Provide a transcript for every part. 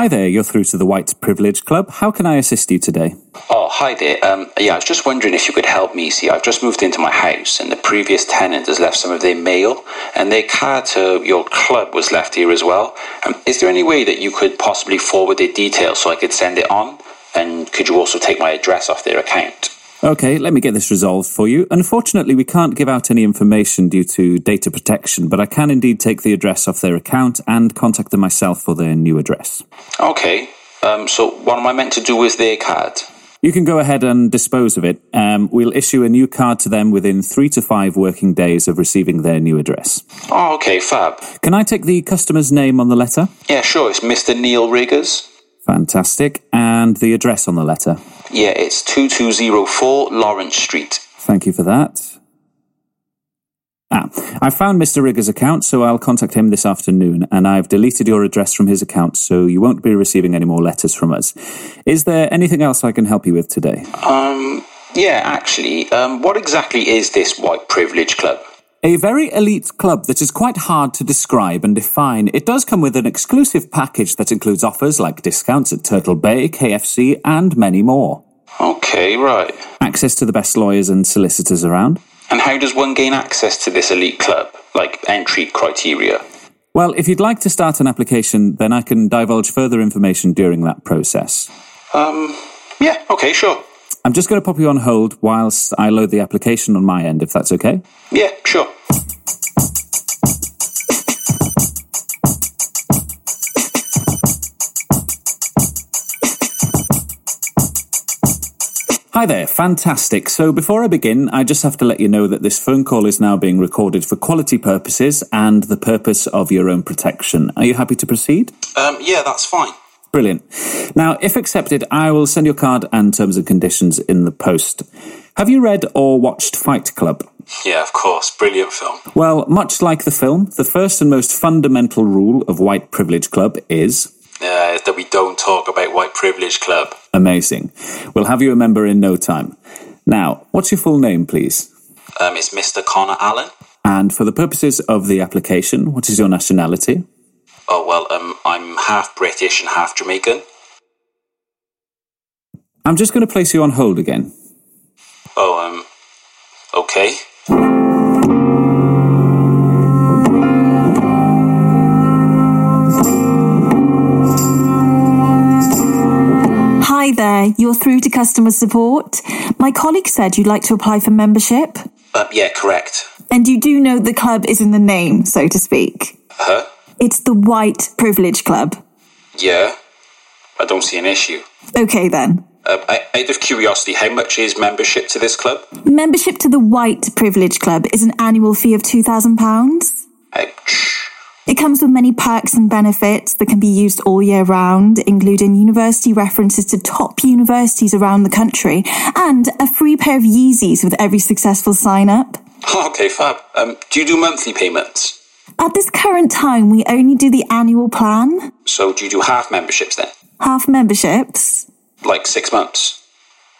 Hi there, you're through to the White Privilege Club. How can I assist you today? Oh, hi there. Um, yeah, I was just wondering if you could help me. See, I've just moved into my house, and the previous tenant has left some of their mail, and their card to your club was left here as well. Um, is there any way that you could possibly forward their details so I could send it on? And could you also take my address off their account? Okay, let me get this resolved for you. Unfortunately, we can't give out any information due to data protection, but I can indeed take the address off their account and contact them myself for their new address. Okay. Um, so what am I meant to do with their card? You can go ahead and dispose of it. Um, we'll issue a new card to them within three to five working days of receiving their new address. Oh, okay, fab. Can I take the customer's name on the letter? Yeah, sure. It's Mr. Neil Riggers. Fantastic. And the address on the letter? Yeah, it's 2204 Lawrence Street. Thank you for that. Ah, I found Mr. Rigger's account, so I'll contact him this afternoon, and I've deleted your address from his account, so you won't be receiving any more letters from us. Is there anything else I can help you with today? Um, yeah, actually, um, what exactly is this White Privilege Club? A very elite club that is quite hard to describe and define. It does come with an exclusive package that includes offers like discounts at Turtle Bay, KFC, and many more. Okay, right. Access to the best lawyers and solicitors around. And how does one gain access to this elite club? Like entry criteria? Well, if you'd like to start an application, then I can divulge further information during that process. Um, yeah, okay, sure. I'm just going to pop you on hold whilst I load the application on my end, if that's okay. Yeah, sure. Hi there, fantastic. So before I begin, I just have to let you know that this phone call is now being recorded for quality purposes and the purpose of your own protection. Are you happy to proceed? Um, yeah, that's fine. Brilliant. Now, if accepted, I will send your card and terms and conditions in the post. Have you read or watched Fight Club? Yeah, of course. Brilliant film. Well, much like the film, the first and most fundamental rule of White Privilege Club is Uh, that we don't talk about White Privilege Club. amazing. We'll have you a member in no time. Now, what's your full name, please? Um, it's Mr. Connor Allen. And for the purposes of the application, what is your nationality? Oh, well, um, I'm half British and half Jamaican. I'm just going to place you on hold again. Oh, um, okay. Hi there, you're through to customer support. My colleague said you'd like to apply for membership, Um, yeah, correct. and you do know the club is in the name, so to speak. Huh? It's the White Privilege Club. Yeah. I don't see an issue. Okay then. Um, I, out of curiosity, how much is membership to this club? Membership to the White Privilege Club is an annual fee of £2,000. Ouch. It comes with many perks and benefits that can be used all year round, including university references to top universities around the country and a free pair of Yeezys with every successful sign up. Okay, fab. Um, do you do monthly payments? At this current time, we only do the annual plan, So do you do half memberships then? half memberships. Like six months?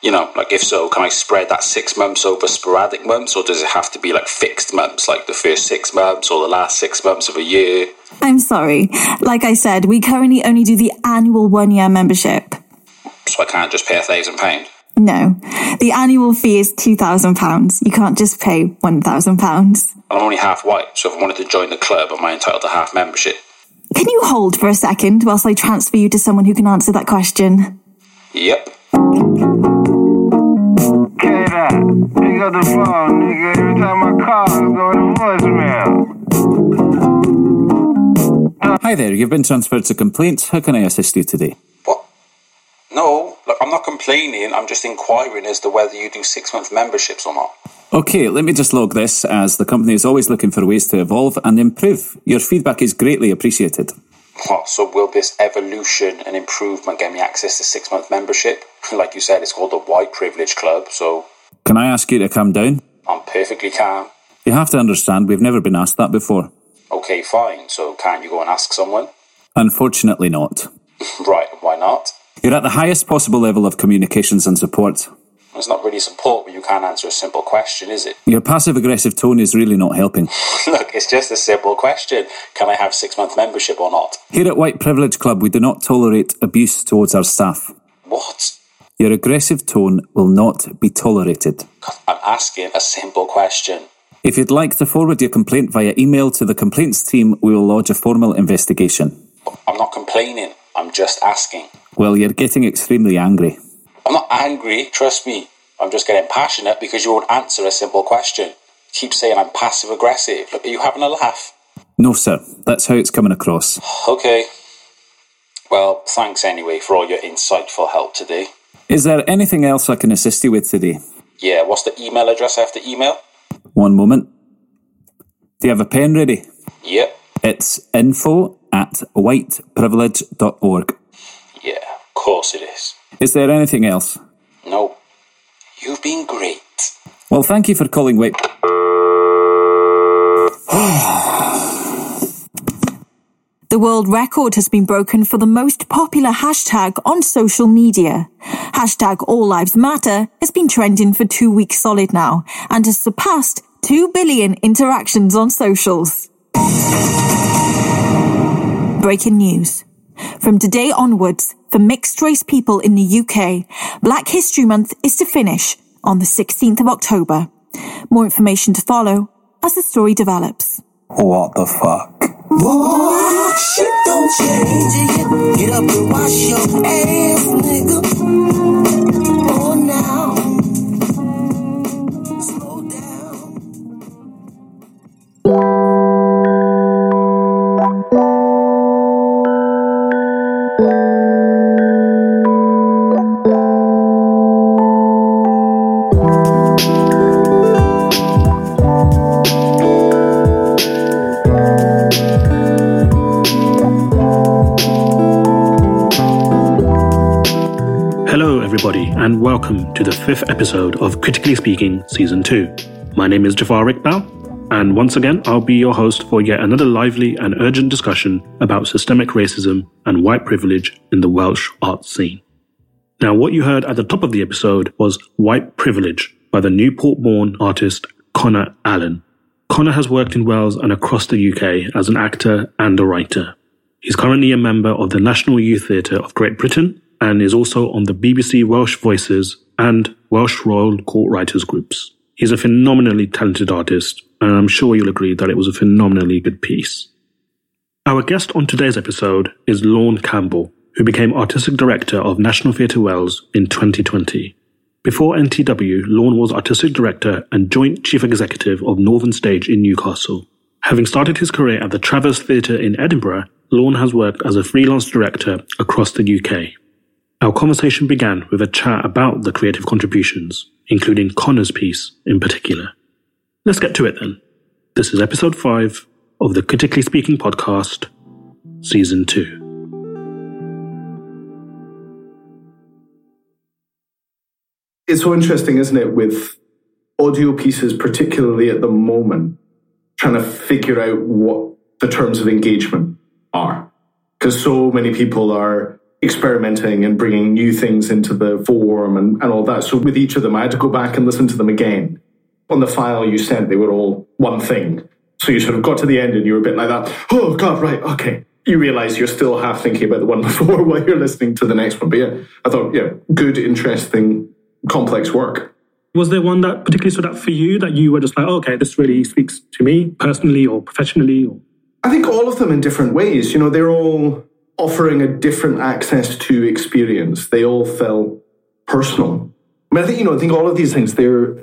You know, like if so, can I spread that six months over sporadic months, or does it have to be like fixed months, like the first six months or the last six months of a year? I'm sorry. Like I said, we currently only do the annual one year membership. So I can't just pay a thousand pound. No, the annual fee is £2,000. You can't just pay £1,000. I'm only half white, so if I wanted to join the club, am I entitled to half membership? Can you hold for a second whilst I transfer you to someone who can answer that question? Yep. K-Dot, pick up the phone, nigga. Every time I call, it's to voicemail. Hi there, you've been transferred to complaints. How can I assist you today? What? No, look, I'm not complaining. I'm just inquiring as to whether you do six month memberships or not. Okay, let me just log this as the company is always looking for ways to evolve and improve. Your feedback is greatly appreciated. What, so will this evolution and improvement get me access to six month membership? Like you said, it's called the White Privilege Club, so Can I ask you to calm down? I'm perfectly calm. You have to understand we've never been asked that before. Okay, fine. So can't you go and ask someone? Unfortunately not. Right, why not? You're at the highest possible level of communications and support. It's not really support when you can't answer a simple question, is it? Your passive aggressive tone is really not helping. Look, it's just a simple question. Can I have six month membership or not? Here at White Privilege Club, we do not tolerate abuse towards our staff. What? Your aggressive tone will not be tolerated. I'm asking a simple question. If you'd like to forward your complaint via email to the complaints team, we will lodge a formal investigation. I'm not complaining. I'm just asking. Well, you're getting extremely angry. I'm not angry, trust me. I'm just getting passionate because you won't answer a simple question. You keep saying I'm passive aggressive. Look, are you having a laugh? No, sir. That's how it's coming across. Okay. Well, thanks anyway for all your insightful help today. Is there anything else I can assist you with today? Yeah, what's the email address I have to email? One moment. Do you have a pen ready? Yep. It's info at whiteprivilege.org. Yeah, of course it is. Is there anything else? No. You've been great. Well, thank you for calling White. The world record has been broken for the most popular hashtag on social media. Hashtag All Lives Matter has been trending for two weeks solid now and has surpassed 2 billion interactions on socials. Breaking news. From today onwards, for mixed race people in the UK, Black History Month is to finish on the 16th of October. More information to follow as the story develops. What the fuck? Boy, shit don't change. Get up and wash your ass, nigga. To the fifth episode of Critically Speaking Season 2. My name is Jafar Iqbal, and once again, I'll be your host for yet another lively and urgent discussion about systemic racism and white privilege in the Welsh art scene. Now, what you heard at the top of the episode was White Privilege by the Newport born artist Connor Allen. Connor has worked in Wales and across the UK as an actor and a writer. He's currently a member of the National Youth Theatre of Great Britain and is also on the BBC Welsh Voices and Welsh Royal Court Writers groups. He's a phenomenally talented artist, and I'm sure you'll agree that it was a phenomenally good piece. Our guest on today's episode is Lorne Campbell, who became Artistic Director of National Theatre Wales in 2020. Before NTW, Lorne was Artistic Director and Joint Chief Executive of Northern Stage in Newcastle. Having started his career at the Traverse Theatre in Edinburgh, Lorne has worked as a freelance director across the UK. Our conversation began with a chat about the creative contributions, including Connor's piece in particular. Let's get to it then. This is episode 5 of the Critically Speaking podcast, season 2. It's so interesting, isn't it, with audio pieces, particularly at the moment, trying to figure out what the terms of engagement are. Because so many people are experimenting and bringing new things into the form and, and all that. So with each of them, I had to go back and listen to them again. On the file you sent, they were all one thing. So you sort of got to the end and you were a bit like that. Oh, God, right, okay. You realize you're still half thinking about the one before while you're listening to the next one. But yeah, I thought, yeah, good, interesting, complex work. Was there one that particularly stood out for you that you were just like, oh, okay, this really speaks to me personally or professionally? Or... I think all of them in different ways. You know, they're all offering a different access to experience. They all felt personal. I mean, I think, you know, I think all of these things, they're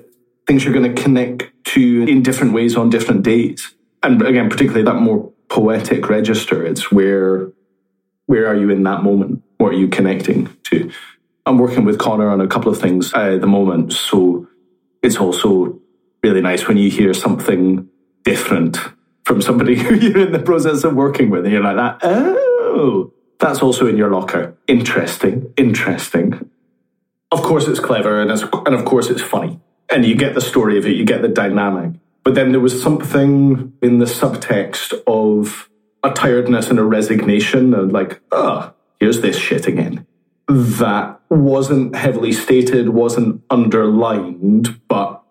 things you're going to connect to in different ways on different days. And again, particularly that more poetic register, it's where, where are you in that moment? What are you connecting to? I'm working with Connor on a couple of things uh, at the moment. So it's also really nice when you hear something different from somebody who you're in the process of working with. And you're like that, oh, that's also in your locker. Interesting, interesting. Of course, it's clever and, it's, and of course, it's funny. And you get the story of it, you get the dynamic. But then there was something in the subtext of a tiredness and a resignation and like, oh, here's this shit again. That wasn't heavily stated, wasn't underlined, but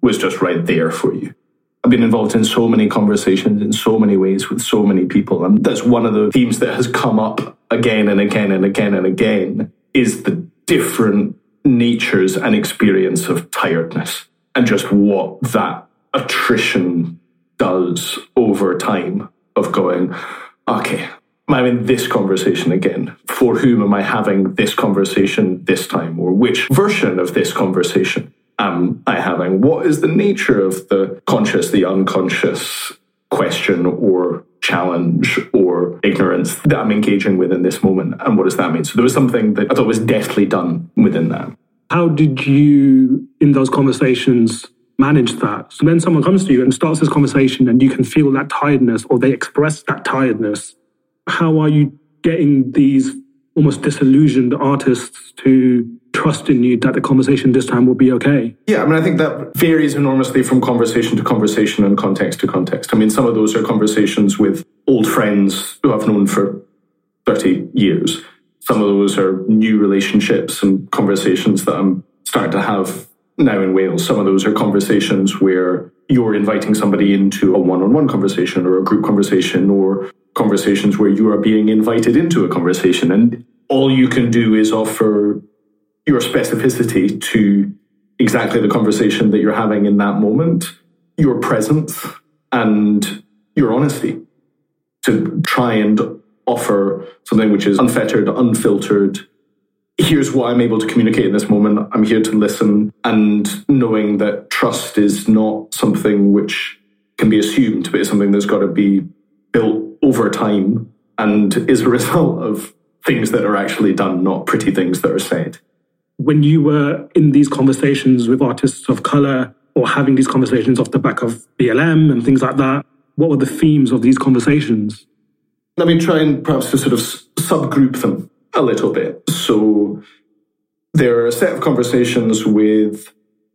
was just right there for you. I've been involved in so many conversations in so many ways with so many people. And that's one of the themes that has come up again and again and again and again is the different natures and experience of tiredness and just what that attrition does over time of going, okay, I'm in this conversation again. For whom am I having this conversation this time? Or which version of this conversation am I having? What is the nature of the conscious, the unconscious question or challenge or ignorance that I'm engaging with in this moment? And what does that mean? So there was something that I thought was deftly done within that. How did you, in those conversations, manage that? So then someone comes to you and starts this conversation and you can feel that tiredness or they express that tiredness. How are you getting these almost disillusioned artists to trust in you that the conversation this time will be okay? Yeah, I mean, I think that varies enormously from conversation to conversation and context to context. I mean, some of those are conversations with old friends who I've known for 30 years. Some of those are new relationships and conversations that I'm starting to have now in Wales. Some of those are conversations where you're inviting somebody into a one on one conversation or a group conversation or conversations where you are being invited into a conversation. And all you can do is offer your specificity to exactly the conversation that you're having in that moment, your presence, and your honesty to try and offer something which is unfettered, unfiltered. Here's what I'm able to communicate in this moment. I'm here to listen, and knowing that trust is not something which can be assumed, but it's something that's got to be built over time and is a result of things that are actually done, not pretty things that are said when you were in these conversations with artists of color or having these conversations off the back of BLM and things like that, what were the themes of these conversations? Let me try and perhaps to sort of subgroup them a little bit. So there are a set of conversations with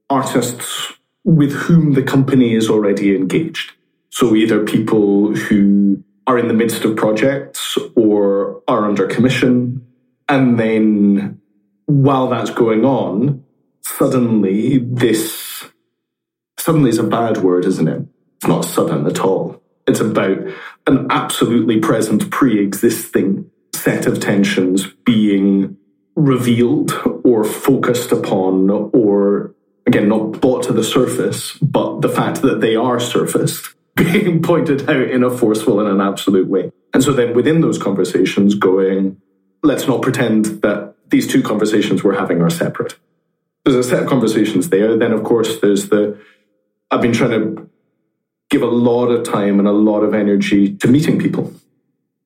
artists with whom the company is already engaged. So either people who are in the midst of projects or are under commission, and then while that's going on, suddenly this suddenly is a bad word, isn't it? It's not sudden at all. It's about an absolutely present, pre existing set of tensions being revealed or focused upon, or again, not brought to the surface, but the fact that they are surfaced being pointed out in a forceful and an absolute way. And so then within those conversations, going, let's not pretend that these two conversations we're having are separate. There's a set of conversations there. Then, of course, there's the I've been trying to give a lot of time and a lot of energy to meeting people.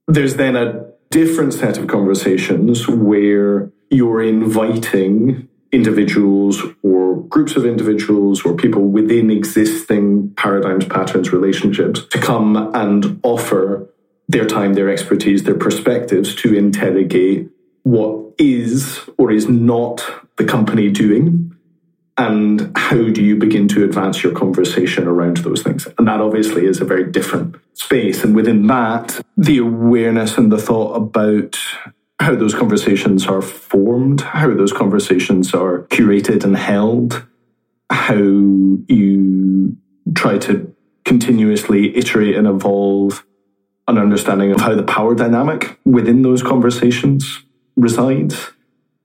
There's then a different set of conversations where you're inviting individuals or groups of individuals or people within existing paradigms, patterns, relationships to come and offer their time, their expertise, their perspectives to interrogate what is or is not the company doing and how do you begin to advance your conversation around those things? And that obviously is a very different space. And within that the awareness and the thought about how those conversations are formed how those conversations are curated and held how you try to continuously iterate and evolve an understanding of how the power dynamic within those conversations resides.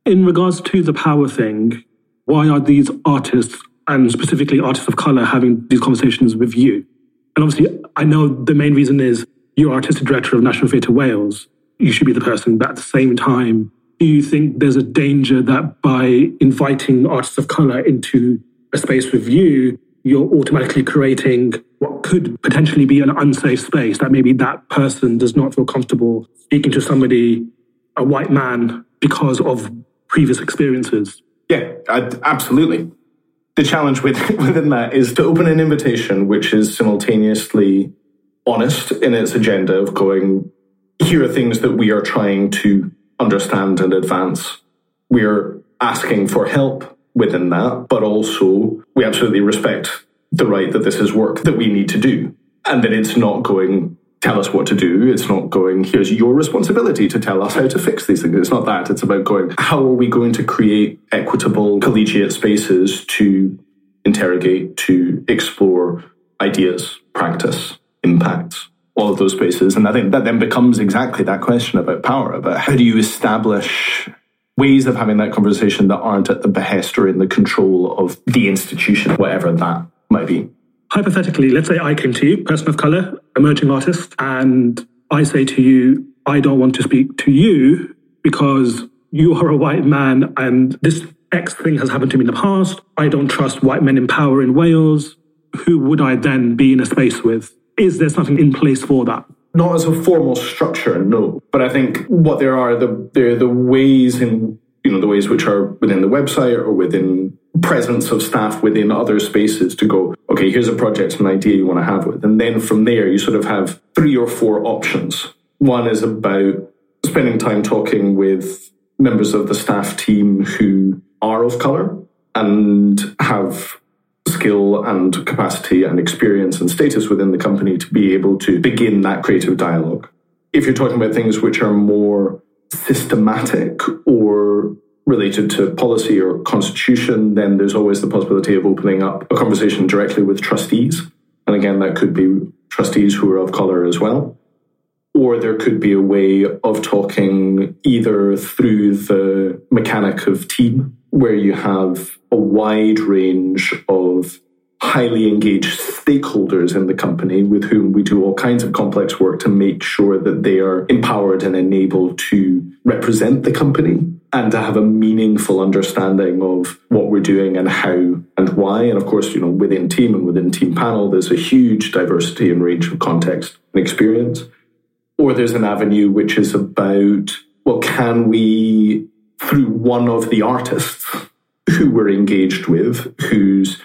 In regards to the power thing, why are these artists and specifically artists of color having these conversations with you? And obviously, I know the main reason is you're artistic director of National Theatre Wales. You should be the person, but at the same time, do you think there's a danger that by inviting artists of color into a space with you, you're automatically creating what could potentially be an unsafe space that maybe that person does not feel comfortable speaking to somebody a white man because of previous experiences. Yeah, absolutely. The challenge with, within that is to open an invitation which is simultaneously honest in its agenda of going, here are things that we are trying to understand and advance. We're asking for help within that, but also we absolutely respect the right that this is work that we need to do and that it's not going tell us what to do. It's not going, here's your responsibility to tell us how to fix these things. It's not that. It's about going, how are we going to create equitable, collegiate spaces to interrogate, to explore ideas, practice, impacts, all of those spaces. And I think that then becomes exactly that question about power, about how do you establish ways of having that conversation that aren't at the behest or in the control of the institution, whatever that might be. Hypothetically, let's say I came to you, person of color, emerging artist, and I say to you, I don't want to speak to you because you are a white man and this X thing has happened to me in the past. I don't trust white men in power in Wales. Who would I then be in a space with? Is there something in place for that? Not as a formal structure, no. But I think what there are the there are the ways in you know the ways which are within the website or within presence of staff within other spaces to go, okay, here's a project, an idea you want to have with. And then from there you sort of have three or four options. One is about spending time talking with members of the staff team who are of colour and have skill and capacity and experience and status within the company to be able to begin that creative dialogue. If you're talking about things which are more systematic or related to policy or constitution, then there's always the possibility of opening up a conversation directly with trustees. And again, that could be trustees who are of colour as well. Or there could be a way of talking either through the mechanic of team, where you have a wide range of highly engaged stakeholders in the company with whom we do all kinds of complex work to make sure that they are empowered and enabled to represent the company and to have a meaningful understanding of what we're doing and how and why. And of course, you know, within team and within team panel, there's a huge diversity and range of context and experience. Or there's an avenue which is about, well, can we, through one of the artists who we're engaged with, whose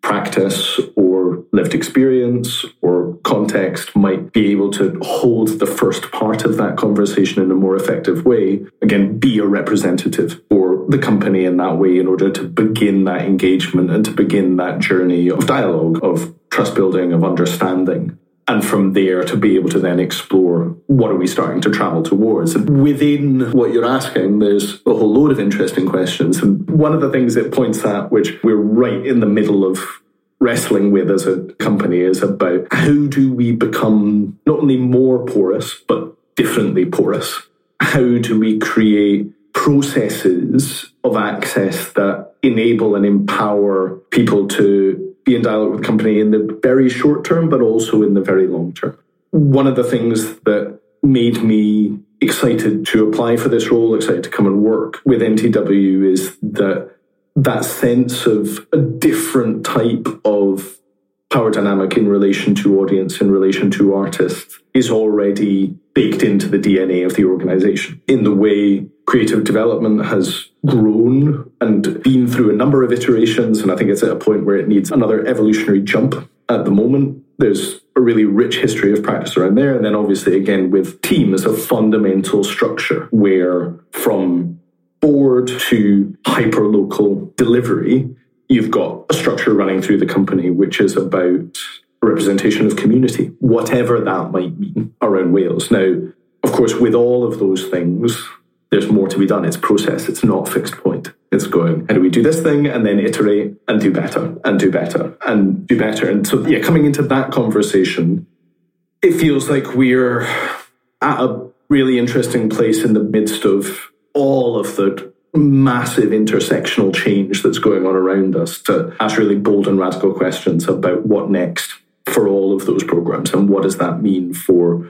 practice or lived experience or context might be able to hold the first part of that conversation in a more effective way. Again, be a representative for the company in that way in order to begin that engagement and to begin that journey of dialogue, of trust building, of understanding. And from there to be able to then explore what are we starting to travel towards. Within what you're asking, there's a whole load of interesting questions. And one of the things it points at, which we're right in the middle of wrestling with as a company, is about how do we become not only more porous, but differently porous? How do we create processes of access that enable and empower people to be in dialogue with the company in the very short term, but also in the very long term. One of the things that made me excited to apply for this role, excited to come and work with NTW is that that sense of a different type of power dynamic in relation to audience, in relation to artists, is already baked into the DNA of the organization in the way creative development has grown and been through a number of iterations. And I think it's at a point where it needs another evolutionary jump at the moment. There's a really rich history of practice around there. And then obviously, again, with team as a fundamental structure where from board to hyper local delivery, you've got a structure running through the company which is about representation of community, whatever that might mean around Wales. Now, of course, with all of those things, there's more to be done. It's process. It's not fixed point. It's going, how do we do this thing and then iterate and do better and do better and do better. And so, yeah, coming into that conversation, it feels like we're at a really interesting place in the midst of all of the massive intersectional change that's going on around us to ask really bold and radical questions about what next for all of those programs and what does that mean for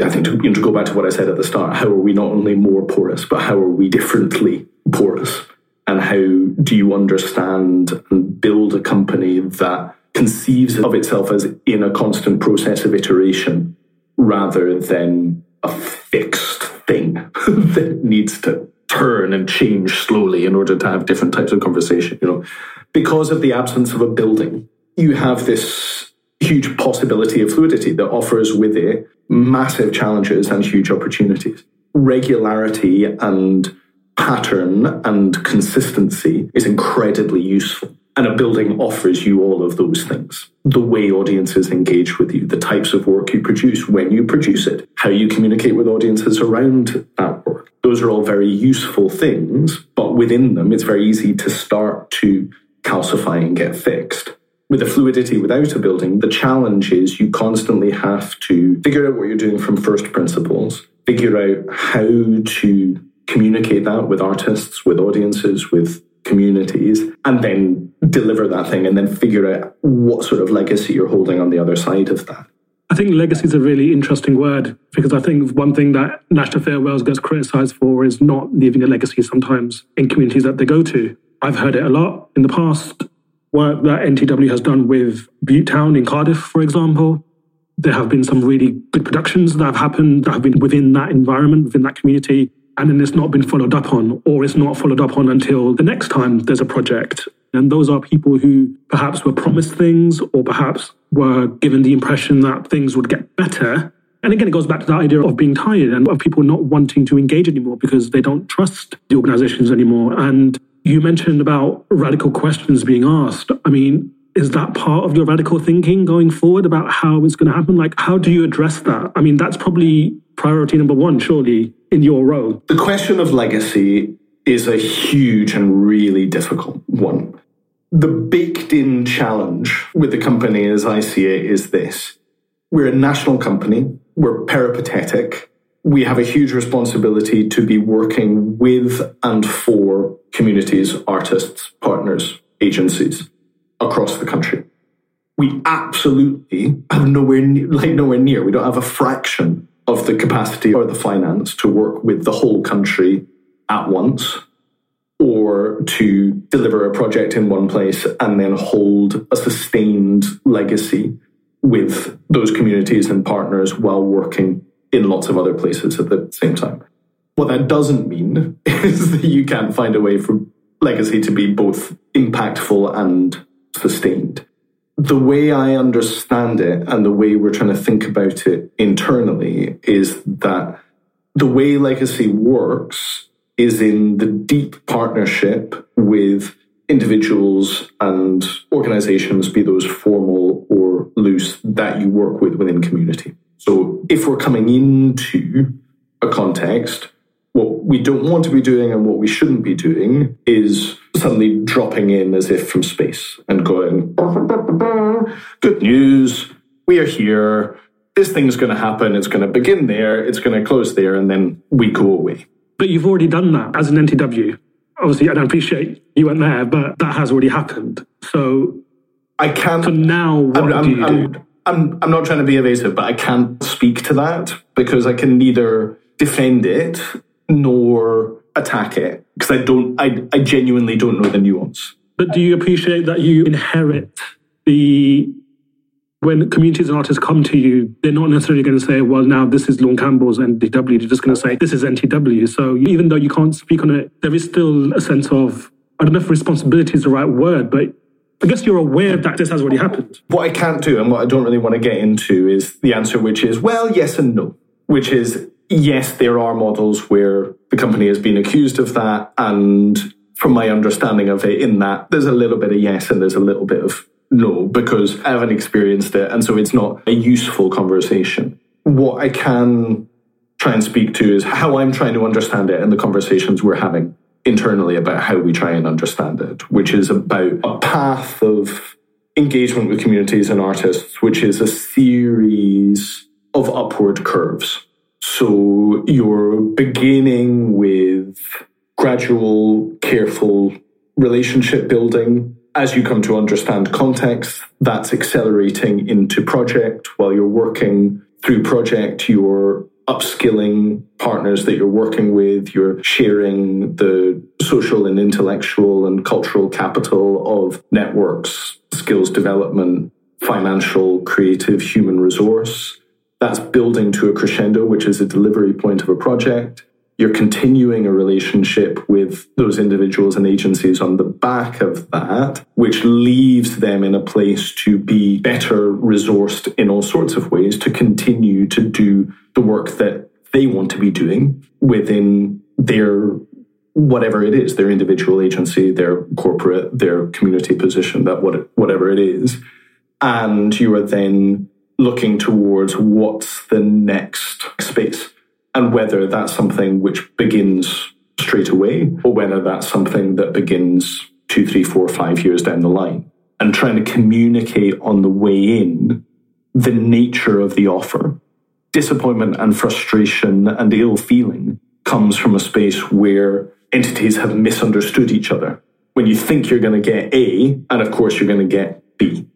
I think to, you know, to go back to what I said at the start, how are we not only more porous, but how are we differently porous? And how do you understand and build a company that conceives of itself as in a constant process of iteration rather than a fixed thing that needs to turn and change slowly in order to have different types of conversation, you know? Because of the absence of a building, you have this huge possibility of fluidity that offers with it massive challenges and huge opportunities. Regularity and pattern and consistency is incredibly useful. And a building offers you all of those things. the way audiences engage with you, the types of work you produce, when you produce it, how you communicate with audiences around that work. Those are all very useful things, but within them, it's very easy to start to calcify and get fixed. With a fluidity without a building, the challenge is you constantly have to figure out what you're doing from first principles, figure out how to communicate that with artists, with audiences, with communities, and then deliver that thing and then figure out what sort of legacy you're holding on the other side of that. I think legacy is a really interesting word because I think one thing that National Theatre Wales gets criticised for is not leaving a legacy sometimes in communities that they go to. I've heard it a lot in the past. Work that NTW has done with Butetown in Cardiff, for example. There have been some really good productions that have happened that have been within that environment, within that community and then it's not been followed up on, or it's not followed up on until the next time there's a project. And those are people who perhaps were promised things, or perhaps were given the impression that things would get better. And again, it goes back to the idea of being tired and of people not wanting to engage anymore because they don't trust the organizations anymore. And you mentioned about radical questions being asked. I mean, is that part of your radical thinking going forward about how it's going to happen? Like, how do you address that? I mean, that's probably priority number one, surely, in your role. The question of legacy is a huge and really difficult one. The baked in challenge with the company, as I see it, is this we're a national company, we're peripatetic. We have a huge responsibility to be working with and for communities, artists, partners, agencies across the country. We absolutely have nowhere near, like nowhere near. We don't have a fraction of the capacity or the finance to work with the whole country at once or to deliver a project in one place and then hold a sustained legacy with those communities and partners while working in lots of other places at the same time. What that doesn't mean is that you can't find a way for legacy to be both impactful and sustained. The way I understand it and the way we're trying to think about it internally is that the way legacy works is in the deep partnership with individuals and organizations, be those formal or loose, that you work with within community. So if we're coming into a context, what we don't want to be doing and what we shouldn't be doing is suddenly dropping in as if from space and going, good news, we are here. This thing's going to happen. It's going to begin there. It's going to close there. And then we go away. But you've already done that as an NTW. Obviously, I appreciate you weren't there, but that has already happened. So I can't. So now, what I'm, do you I'm, do? I'm, I'm not trying to be evasive, but I can't speak to that because I can neither defend it nor attack it because I don't, I, I genuinely don't know the nuance. But do you appreciate that you inherit the when communities and artists come to you, they're not necessarily going to say, well, now this is Lorne Campbell's NTW. They're just going to say, this is NTW. So even though you can't speak on it, there is still a sense of, I don't know if responsibility is the right word, but I guess you're aware that this has already happened. What I can't do and what I don't really want to get into is the answer, which is, well, yes and no, which is, yes, there are models where the company has been accused of that. And from my understanding of it, in that, there's a little bit of yes and there's a little bit of no, because I haven't experienced it. And so it's not a useful conversation. What I can try and speak to is how I'm trying to understand it and the conversations we're having internally about how we try and understand it, which is about a path of engagement with communities and artists, which is a series of upward curves. So you're beginning with gradual, careful relationship building as you come to understand context, that's accelerating into project. While you're working through project, you're upskilling partners that you're working with, you're sharing the social and intellectual and cultural capital of networks, skills development, financial, creative, human resource. That's building to a crescendo, which is a delivery point of a project you're continuing a relationship with those individuals and agencies on the back of that, which leaves them in a place to be better resourced in all sorts of ways to continue to do the work that they want to be doing within their whatever it is, their individual agency, their corporate, their community position, that what, whatever it is. and you are then looking towards what's the next space and whether that's something which begins straight away or whether that's something that begins two, three, four, five years down the line and trying to communicate on the way in the nature of the offer. Disappointment and frustration and ill feeling comes from a space where entities have misunderstood each other. When you think you're going to get A, and of course you're going to get B.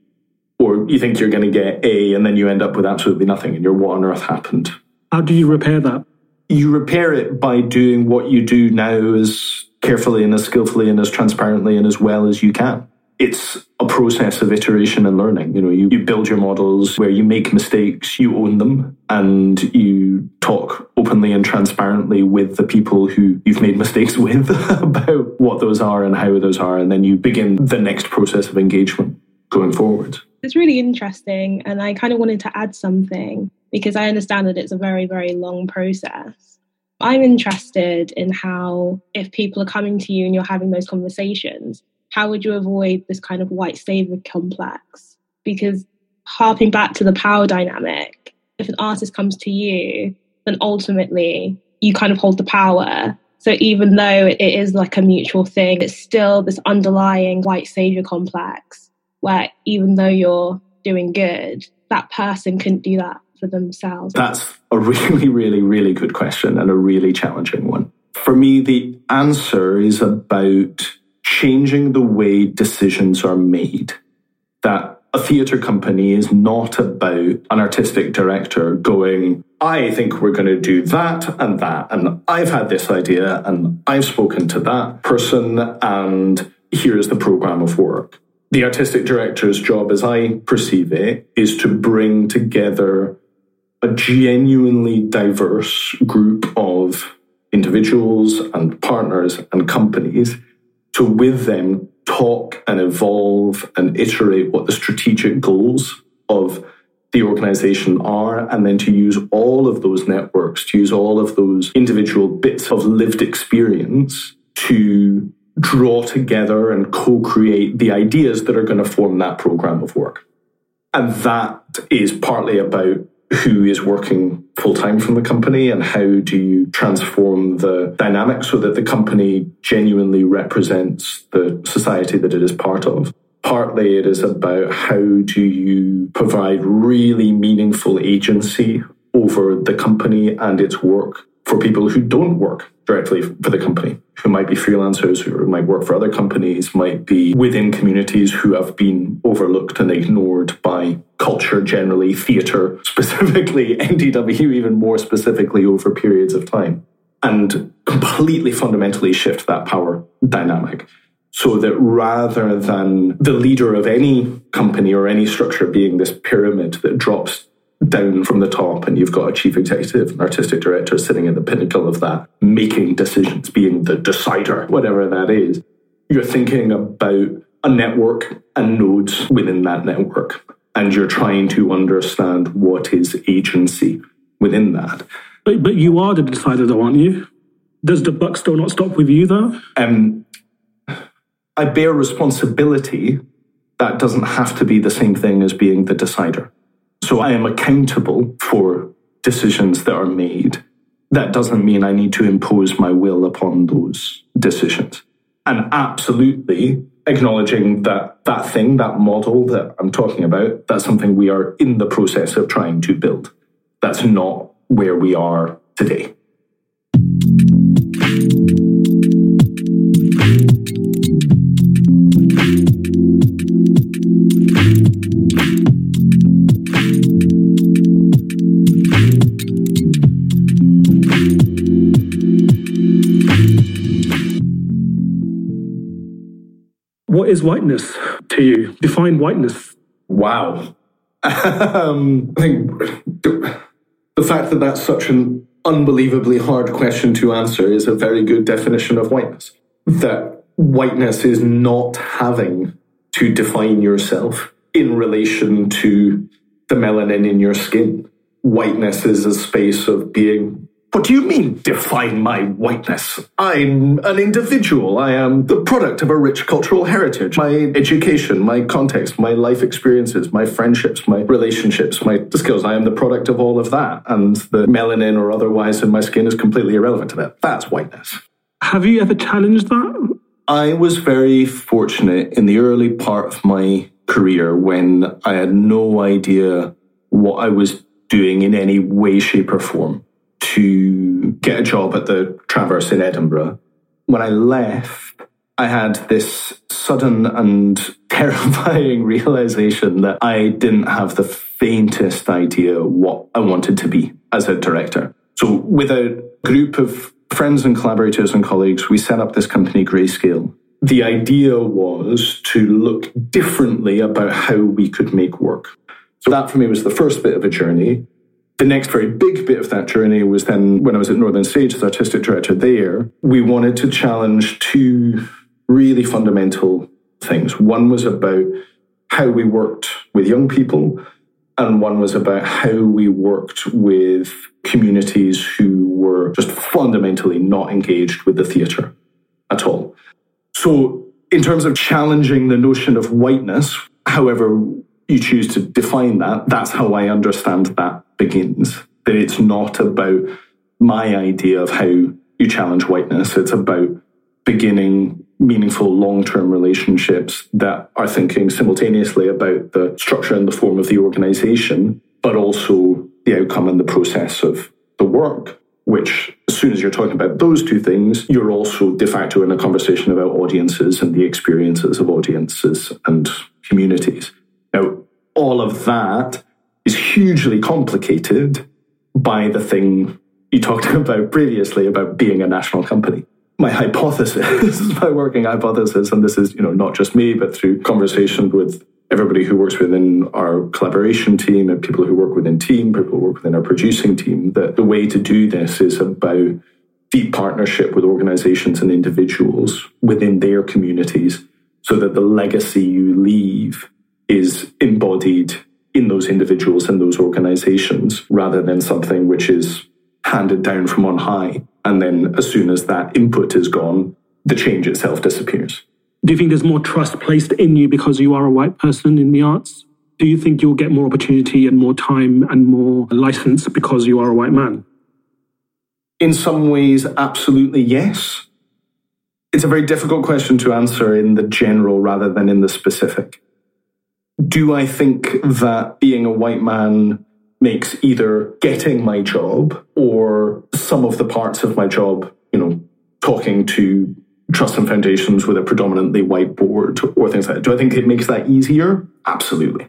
Or you think you're going to get A, and then you end up with absolutely nothing, and you're what on earth happened? How do you repair that? You repair it by doing what you do now as carefully and as skillfully and as transparently and as well as you can. It's a process of iteration and learning. You know, you, you build your models where you make mistakes, you own them, and you talk openly and transparently with the people who you've made mistakes with about what those are and how those are, and then you begin the next process of engagement going forward. It's really interesting, and I kind of wanted to add something because I understand that it's a very, very long process. I'm interested in how, if people are coming to you and you're having those conversations, how would you avoid this kind of white savior complex? Because harping back to the power dynamic, if an artist comes to you, then ultimately you kind of hold the power. So even though it is like a mutual thing, it's still this underlying white savior complex where even though you're doing good, that person couldn't do that for themselves? That's a really, really, really good question and a really challenging one. For me, the answer is about changing the way decisions are made. That a theatre company is not about an artistic director going, I think we're going to do that and that. And I've had this idea and I've spoken to that person and here's the program of work. The artistic director's job, as I perceive it, is to bring together a genuinely diverse group of individuals and partners and companies to with them talk and evolve and iterate what the strategic goals of the organization are, and then to use all of those networks, to use all of those individual bits of lived experience to draw together and co create the ideas that are going to form that program of work. And that is partly about who is working full time from the company and how do you transform the dynamic so that the company genuinely represents the society that it is part of. Partly it is about how do you provide really meaningful agency over the company and its work for people who don't work directly for the company, who might be freelancers, who might work for other companies, might be within communities who have been overlooked and ignored by culture generally, theatre specifically, NTW even more specifically over periods of time, and completely fundamentally shift that power dynamic. So that rather than the leader of any company or any structure being this pyramid that drops down from the top and you've got a chief executive and artistic director sitting at the pinnacle of that, making decisions, being the decider, whatever that is. You're thinking about a network and nodes within that network. And you're trying to understand what is agency within that. But, but you are the decider, though, aren't you? Does the buck still not stop with you, though? Um, I bear responsibility. That doesn't have to be the same thing as being the decider. So I am accountable for decisions that are made. That doesn't mean I need to impose my will upon those decisions. And absolutely acknowledging that that thing, that model that I'm talking about, that's something we are in the process of trying to build. That's not where we are today. Whiteness to you? Define whiteness. Wow. um, I think the fact that that's such an unbelievably hard question to answer is a very good definition of whiteness. That whiteness is not having to define yourself in relation to the melanin in your skin. Whiteness is a space of being What do you mean, define my whiteness? I'm an individual. I am the product of a rich cultural heritage. My education, my context, my life experiences, my friendships, my relationships, my skills. I am the product of all of that. And the melanin or otherwise in my skin is completely irrelevant to that. That's whiteness. Have you ever challenged that? I was very fortunate in the early part of my career when I had no idea what I was doing in any way, shape, or form to get a job at the Traverse in Edinburgh. When I left, I had this sudden and terrifying realization that I didn't have the faintest idea what I wanted to be as a director. So, with a group of friends and collaborators and colleagues, we set up this company, Greyscale. The idea was to look differently about how we could make work. So, that for me was the first bit of a journey. The next very big bit of that journey was then when I was at Northern Stage as artistic director there. We wanted to challenge two really fundamental things. One was about how we worked with young people, and one was about how we worked with communities who were just fundamentally not engaged with the theatre at all. So, in terms of challenging the notion of whiteness, however you choose to define that, that's how I understand that begins. That it's not about my idea of how you challenge whiteness, it's about beginning meaningful long term relationships that are thinking simultaneously about the structure and the form of the organization, but also the outcome and the process of the work. Which, as soon as you're talking about those two things, you're also de facto in a conversation about audiences and the experiences of audiences and communities. Now, all of that is hugely complicated by the thing you talked about previously about being a national company. My hypothesis, my working hypothesis, and this is, you know, not just me, but through conversation with everybody who works within our collaboration team and people who work within team, people who work within our producing team, that the way to do this is about deep partnership with organizations and individuals within their communities so that the legacy you leave is embodied in those individuals and those organizations rather than something which is handed down from on high. And then as soon as that input is gone, the change itself disappears. Do you think there's more trust placed in you because you are a white person in the arts? Do you think you'll get more opportunity and more time and more license because you are a white man? In some ways, absolutely yes. It's a very difficult question to answer in the general rather than in the specific. Do I think that being a white man makes either getting my job or some of the parts of my job, you know, talking to trust and foundations with a predominantly white board or things like that. Do I think it makes that easier? Absolutely.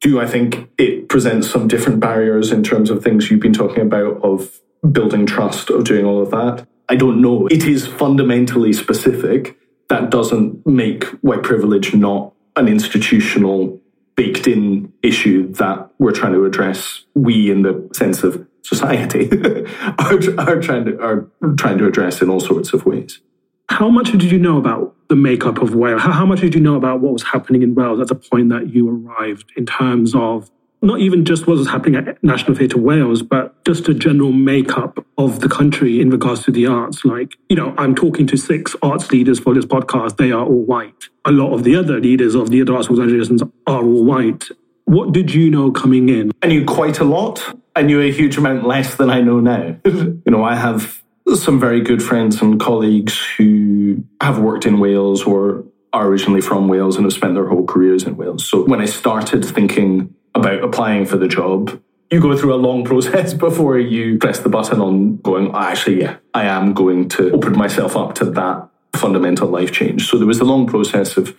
Do I think it presents some different barriers in terms of things you've been talking about of building trust, of doing all of that? I don't know. It is fundamentally specific. That doesn't make white privilege not an institutional baked in issue that we're trying to address. We, in the sense of society, are, are trying to are trying to address in all sorts of ways. How much did you know about the makeup of Wales? How, how much did you know about what was happening in Wales at the point that you arrived in terms of not even just what was happening at National Theatre Wales, but just a general makeup of the country in regards to the arts. Like, you know, I'm talking to six arts leaders for this podcast. They are all white. A lot of the other leaders of the other arts organizations are all white. What did you know coming in? I knew quite a lot. I knew a huge amount less than I know now. you know, I have some very good friends and colleagues who have worked in Wales or are originally from Wales and have spent their whole careers in Wales. So when I started thinking about applying for the job, you go through a long process before you press the button on going, oh, actually, yeah, I am going to open myself up to that fundamental life change. So there was a long process of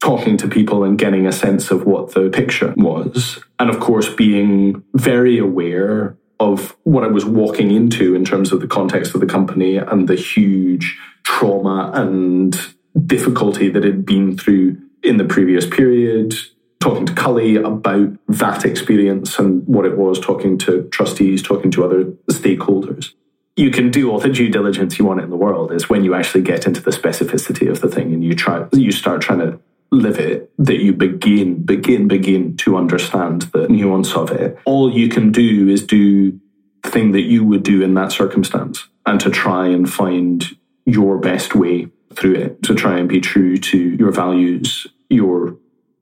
talking to people and getting a sense of what the picture was. And of course, being very aware of what I was walking into in terms of the context of the company and the huge trauma and difficulty that had been through in the previous period, talking to Kully about that experience and what it was, talking to trustees, talking to other stakeholders. You can do all the due diligence you want in the world. Is when you actually get into the specificity of the thing and you try, you start trying to live it that you begin, begin, begin to understand the nuance of it. All you can do is do the thing that you would do in that circumstance and to try and find your best way through it, to try and be true to your values, your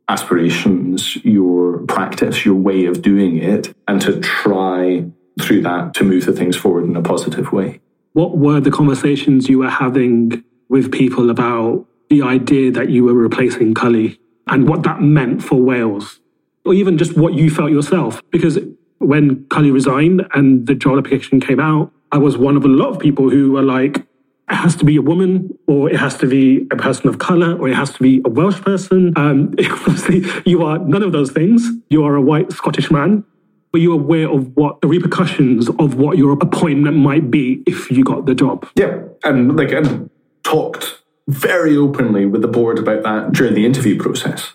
aspirations, your practice, your way of doing it, and to try through that to move the things forward in a positive way. What were the conversations you were having with people about the idea that you were replacing Kully and what that meant for Wales? Or even just what you felt yourself? Because when Kully resigned and the job application came out, I was one of a lot of people who were like, it has to be a woman, or it has to be a person of color, or it has to be a Welsh person. Um, obviously, you are none of those things. You are a white Scottish man. Were you aware of what the repercussions of what your appointment might be if you got the job? Yeah, and like and talked very openly with the board about that during the interview process.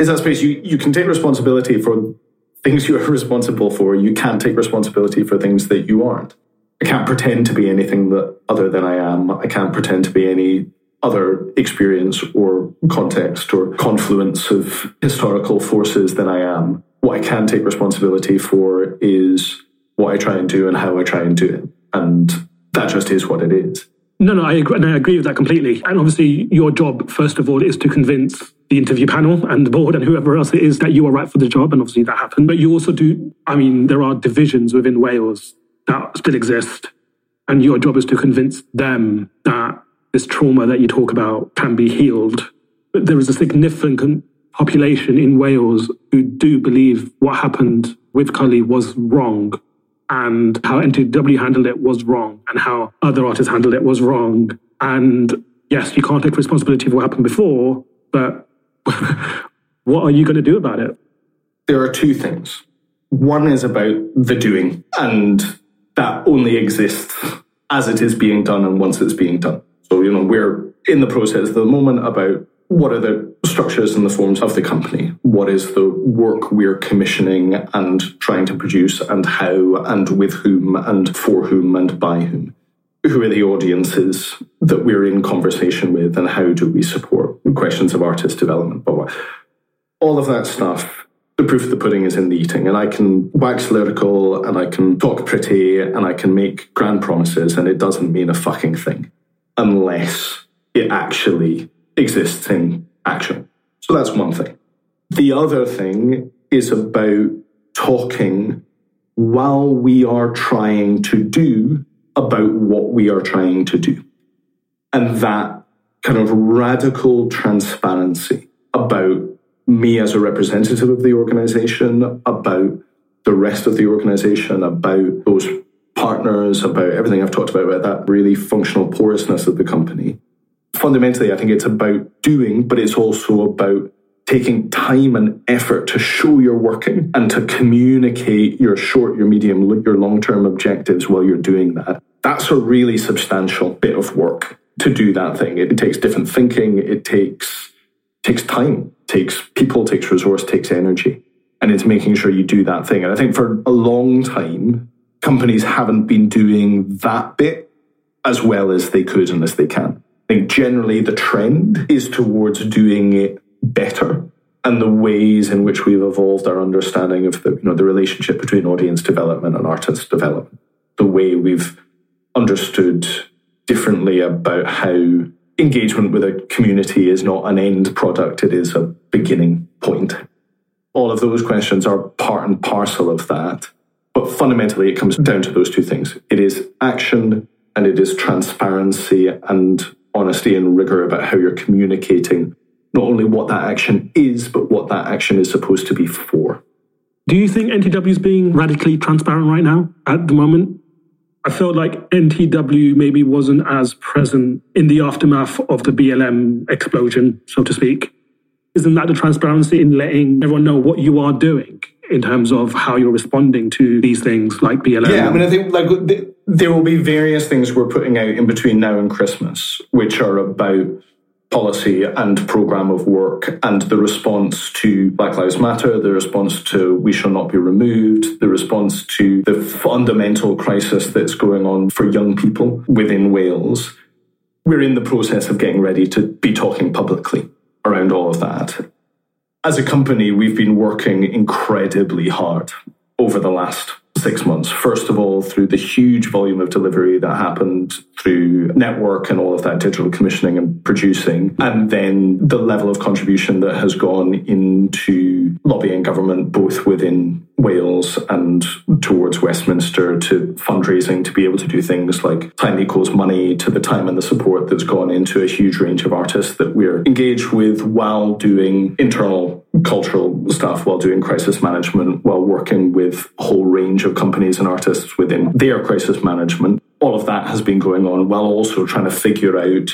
Is that space you you can take responsibility for things you are responsible for. You can't take responsibility for things that you aren't. I can't pretend to be anything that other than I am. I can't pretend to be any other experience or context or confluence of historical forces than I am. What I can take responsibility for is what I try and do and how I try and do it. And that just is what it is. No, no, I agree, I agree with that completely. And obviously, your job, first of all, is to convince the interview panel and the board and whoever else it is that you are right for the job. And obviously, that happened. But you also do, I mean, there are divisions within Wales that still exist. And your job is to convince them that this trauma that you talk about can be healed. But there is a significant population in Wales who do believe what happened with Kully was wrong and how NTW handled it was wrong and how other artists handled it was wrong. And yes, you can't take responsibility for what happened before, but what are you going to do about it? There are two things. One is about the doing, and that only exists as it is being done and once it's being done. So, you know, we're in the process at the moment about what are the structures and the forms of the company? What is the work we're commissioning and trying to produce, and how, and with whom, and for whom, and by whom? Who are the audiences that we're in conversation with, and how do we support questions of artist development? All of that stuff, the proof of the pudding is in the eating. And I can wax lyrical, and I can talk pretty, and I can make grand promises, and it doesn't mean a fucking thing unless it actually exists in action. So that's one thing. The other thing is about talking while we are trying to do about what we are trying to do. And that kind of radical transparency about me as a representative of the organization, about the rest of the organization, about those partners, about everything I've talked about, about that really functional porousness of the company fundamentally, I think it's about doing, but it's also about taking time and effort to show you're working and to communicate your short, your medium, your long term objectives while you're doing that. That's a really substantial bit of work to do that thing. It, takes different thinking, it takes takes time, takes people, takes resource, takes energy. And it's making sure you do that thing. And I think for a long time, companies haven't been doing that bit as well as they could and as they can. I think generally the trend is towards doing it better and the ways in which we've evolved our understanding of the, you know, the relationship between audience development and artist development, the way we've understood differently about how engagement with a community is not an end product, it is a beginning point. All of those questions are part and parcel of that. But fundamentally, it comes down to those two things it is action and it is transparency and honesty and rigor about how you're communicating not only what that action is, but what that action is supposed to be for. Do you think NTW is being radically transparent right now at the moment? I felt like NTW maybe wasn't as present in the aftermath of the BLM explosion, so to speak. Isn't that the transparency in letting everyone know what you are doing in terms of how you're responding to these things like BLM? Yeah, I mean, I think like there will be various things we're putting out in between now and Christmas, which are about policy and program of work and the response to Black Lives Matter, the response to We Shall Not Be Removed, the response to the fundamental crisis that's going on for young people within Wales. We're in the process of getting ready to be talking publicly around all of that. As a company, we've been working incredibly hard over the last six months. First of all, through the huge volume of delivery that happened through network and all of that digital commissioning and producing, and then the level of contribution that has gone into lobbying government, both within Wales and towards Westminster to fundraising to be able to do things like time equals money to the time and the support that's gone into a huge range of artists that we're engaged with while doing internal cultural stuff, while doing crisis management, while working with a whole range of companies and artists within their crisis management. All of that has been going on while also trying to figure out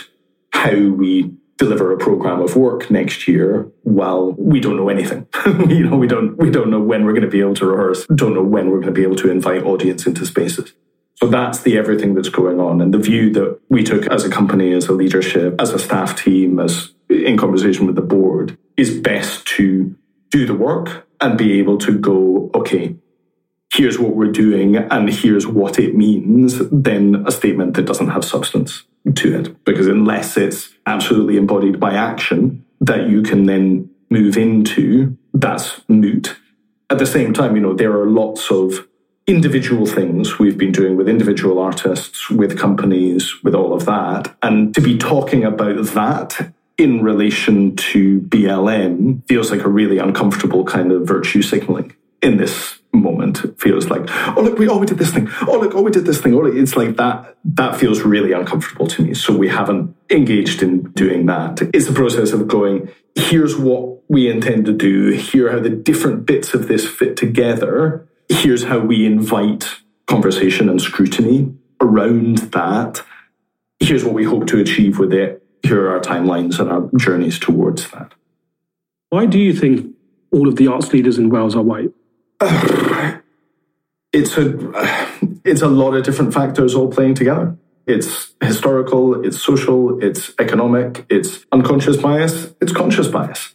how we deliver a program of work next year while we don't know anything. you know, we don't we don't know when we're going to be able to rehearse, don't know when we're going to be able to invite audience into spaces. So that's the everything that's going on. And the view that we took as a company, as a leadership, as a staff team, as in conversation with the board, is best to do the work and be able to go, okay, here's what we're doing and here's what it means, than a statement that doesn't have substance to it. Because unless it's absolutely embodied by action that you can then move into, that's moot. At the same time, you know, there are lots of individual things we've been doing with individual artists, with companies, with all of that. And to be talking about that in relation to BLM feels like a really uncomfortable kind of virtue signaling in this moment. Feels like, oh look, we oh we did this thing. Oh look, oh we did this thing. Oh, it's like that. That feels really uncomfortable to me. So we haven't engaged in doing that. It's a process of going. Here's what we intend to do. Here how the different bits of this fit together. Here's how we invite conversation and scrutiny around that. Here's what we hope to achieve with it. Here are our timelines and our journeys towards that. Why do you think all of the arts leaders in Wales are white? it's a it's a lot of different factors all playing together. It's historical, it's social, it's economic, it's unconscious bias, it's conscious bias.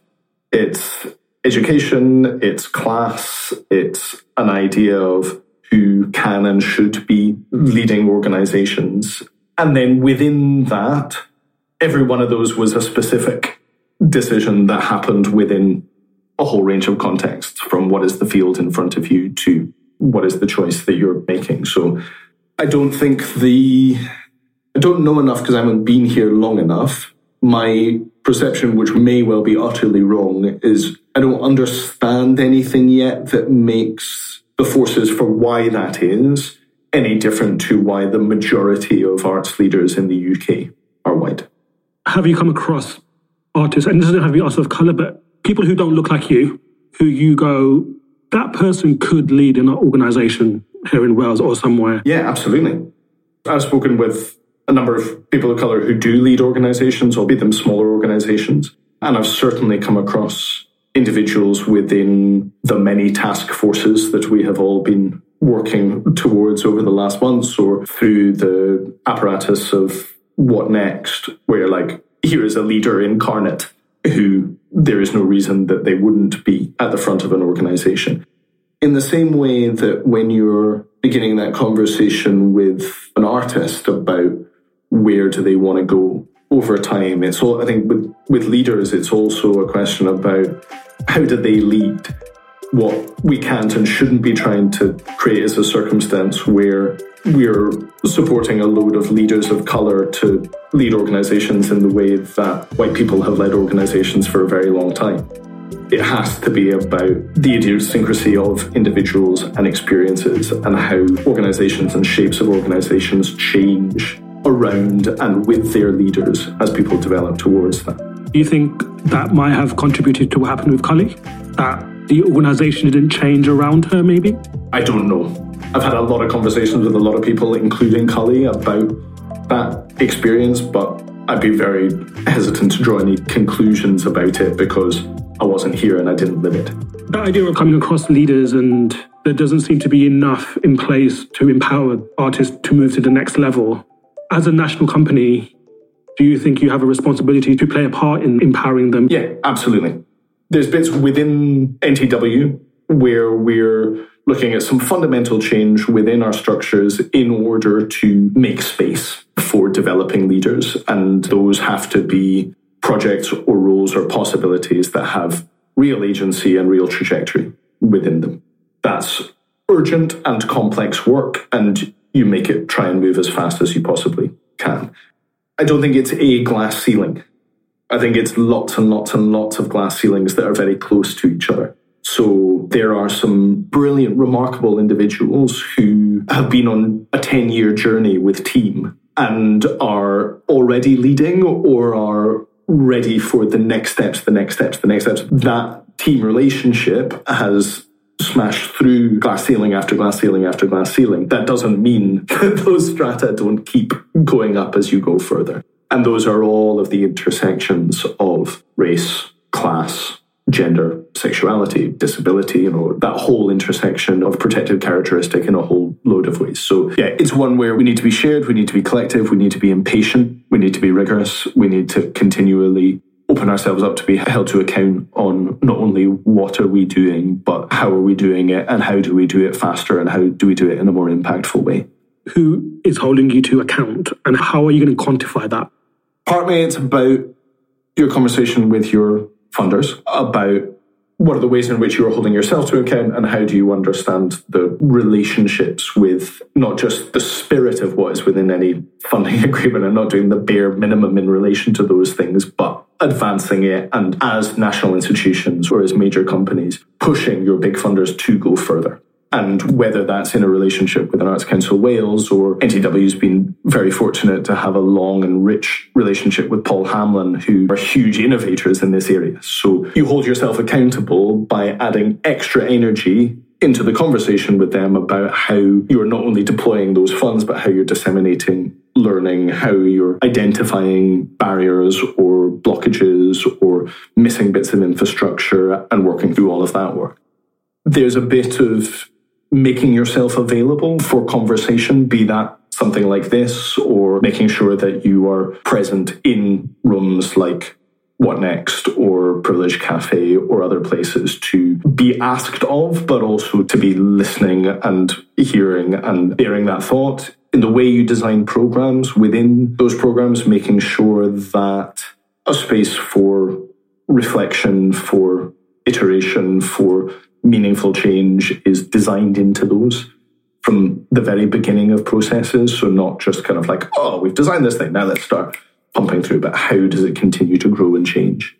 It's education, it's class, it's an idea of who can and should be mm. leading organizations. And then within that, every one of those was a specific decision that happened within a whole range of contexts from what is the field in front of you to what is the choice that you're making. So I don't think the, I don't know enough because I haven't been here long enough. My perception, which may well be utterly wrong, is I don't understand anything yet that makes the forces for why that is any different to why the majority of arts leaders in the UK are white. Have you come across artists, and this doesn't have to be artists of color, but people who don't look like you, who you go, that person could lead an organization here in Wales or somewhere. Yeah, absolutely. I've spoken with a number of people of color who do lead organizations, albeit them smaller organizations. And I've certainly come across individuals within the many task forces that we have all been working towards over the last months or through the apparatus of what next, where like, here is a leader incarnate who there is no reason that they wouldn't be at the front of an organization. In the same way that when you're beginning that conversation with an artist about where do they want to go over time, it's all, I think with, with leaders, it's also a question about how do they lead? What we can't and shouldn't be trying to create is a circumstance where we're supporting a load of leaders of color to lead organizations in the way that white people have led organizations for a very long time. It has to be about the idiosyncrasy of individuals and experiences and how organizations and shapes of organizations change around and with their leaders as people develop towards that. Do you think that might have contributed to what happened with Kully? That the organization didn't change around her, maybe? I don't know. I've had a lot of conversations with a lot of people, including Kully, about that experience, but I'd be very hesitant to draw any conclusions about it because I wasn't here and I didn't live it. That idea of coming across leaders and there doesn't seem to be enough in place to empower artists to move to the next level. As a national company, do you think you have a responsibility to play a part in empowering them? Yeah, absolutely. There's bits within NTW where we're looking at some fundamental change within our structures in order to make space for developing leaders. And those have to be projects or roles or possibilities that have real agency and real trajectory within them. That's urgent and complex work, and you make it try and move as fast as you possibly can. I don't think it's a glass ceiling. I think it's lots and lots and lots of glass ceilings that are very close to each other. So there are some brilliant, remarkable individuals who have been on a 10 year journey with team and are already leading or are ready for the next steps, the next steps, the next steps. That team relationship has smashed through glass ceiling after glass ceiling after glass ceiling. That doesn't mean that those strata don't keep going up as you go further. And those are all of the intersections of race, class, gender, sexuality, disability, you know, that whole intersection of protected characteristic in a whole load of ways. So, yeah, it's one where we need to be shared, we need to be collective, we need to be impatient, we need to be rigorous, we need to continually open ourselves up to be held to account on not only what are we doing, but how are we doing it and how do we do it faster and how do we do it in a more impactful way. Who is holding you to account and how are you going to quantify that? Partly it's about your conversation with your funders about what are the ways in which you're holding yourself to account and how do you understand the relationships with not just the spirit of what is within any funding agreement and not doing the bare minimum in relation to those things, but advancing it and as national institutions or as major companies pushing your big funders to go further and whether that's in a relationship with an Arts Council Wales or NTW's been very fortunate to have a long and rich relationship with Paul Hamlyn, who are huge innovators in this area. So you hold yourself accountable by adding extra energy into the conversation with them about how you're not only deploying those funds, but how you're disseminating learning, how you're identifying barriers or blockages or missing bits of infrastructure and working through all of that work. There's a bit of making yourself available for conversation, be that something like this, or making sure that you are present in rooms like What Next or Privilege Cafe or other places to be asked of, but also to be listening and hearing and bearing that thought. In the way you design programs within those programs, making sure that a space for reflection, for iteration, for meaningful change is designed into those from the very beginning of processes. So not just kind of like, oh, we've designed this thing, now let's start pumping through, but how does it continue to grow and change?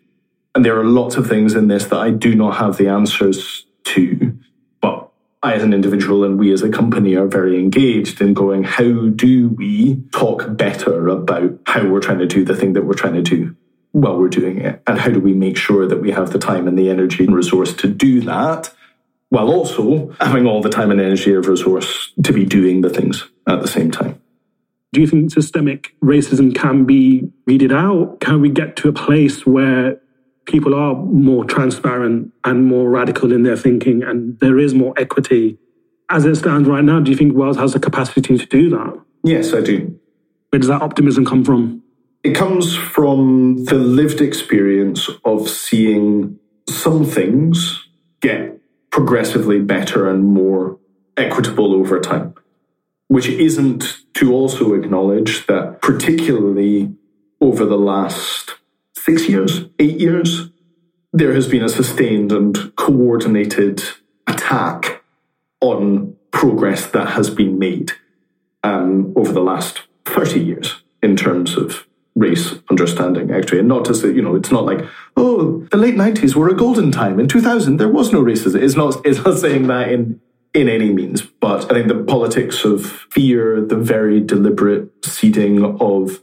And there are lots of things in this that I do not have the answers to, but I as an individual and we as a company are very engaged in going, how do we talk better about how we're trying to do the thing that we're trying to do? while we're doing it? And how do we make sure that we have the time and the energy and resource to do that while also having all the time and energy of resource to be doing the things at the same time? Do you think systemic racism can be weeded out? Can we get to a place where people are more transparent and more radical in their thinking and there is more equity? As it stands right now, do you think Wales has the capacity to do that? Yes, I do. Where does that optimism come from? It comes from the lived experience of seeing some things get progressively better and more equitable over time, which isn't to also acknowledge that, particularly over the last six years, eight years, there has been a sustained and coordinated attack on progress that has been made um, over the last 30 years in terms of race understanding, actually. And not to say, you know, it's not like, oh, the late 90s were a golden time. In 2000, there was no racism. It's not, it's not saying that in, in any means. But I think the politics of fear, the very deliberate seeding of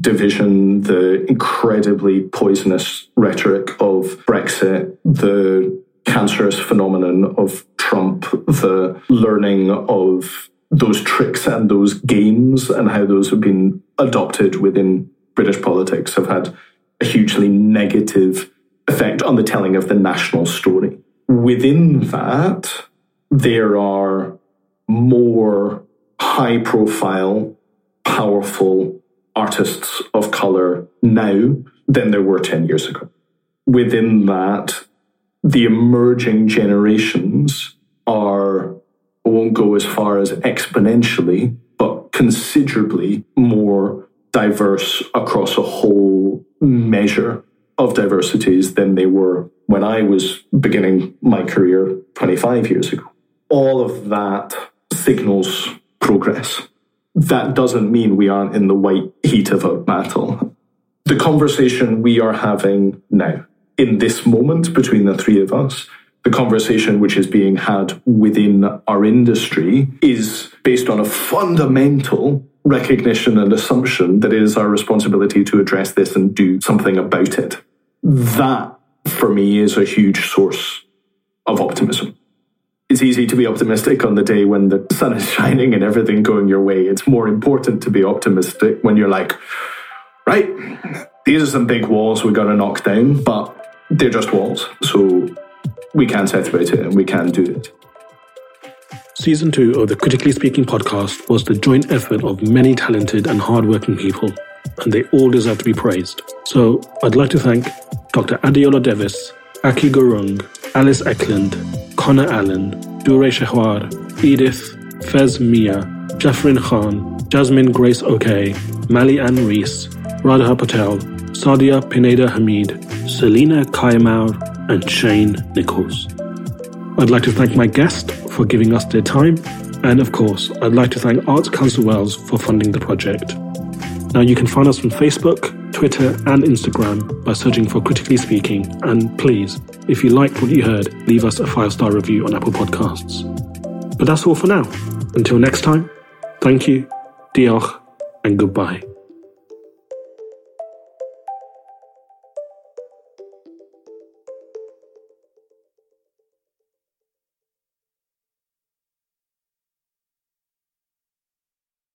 division, the incredibly poisonous rhetoric of Brexit, the cancerous phenomenon of Trump, the learning of those tricks and those games and how those have been adopted within British politics have had a hugely negative effect on the telling of the national story. Within that, there are more high profile, powerful artists of color now than there were 10 years ago. Within that, the emerging generations are, won't go as far as exponentially, but considerably more diverse across a whole measure of diversities than they were when I was beginning my career 25 years ago. all of that signals progress. That doesn't mean we aren't in the white heat of a battle. The conversation we are having now, in this moment between the three of us, the conversation which is being had within our industry is based on a fundamental recognition and assumption that it is our responsibility to address this and do something about it. That, for me, is a huge source of optimism. It's easy to be optimistic on the day when the sun is shining and everything going your way. It's more important to be optimistic when you're like, right, these are some big walls we're going to knock down, but they're just walls. So we can set about it and we can do it. Season 2 of the Critically Speaking podcast was the joint effort of many talented and hardworking people, and they all deserve to be praised. So I'd like to thank Dr. Adeola Dewis, Aki Gurung, Alice Eklund, Connor Allen, Dure Shehwar, Edith, Fez Mia, Jafrin Khan, Jasmine Grace Oke, Mali Ann Rees, Radha Patel, Sadia Pineda Hameed, Selina Kayamaur, and Shane Nichols. I'd like to thank my guest for giving us their time, and of course, I'd like to thank Arts Council Wales for funding the project. Now, you can find us on Facebook, Twitter, and Instagram by searching for Critically Speaking, and please, if you liked what you heard, leave us a five star review on Apple Podcasts. But that's all for now. Until next time, thank you, diolch, and goodbye.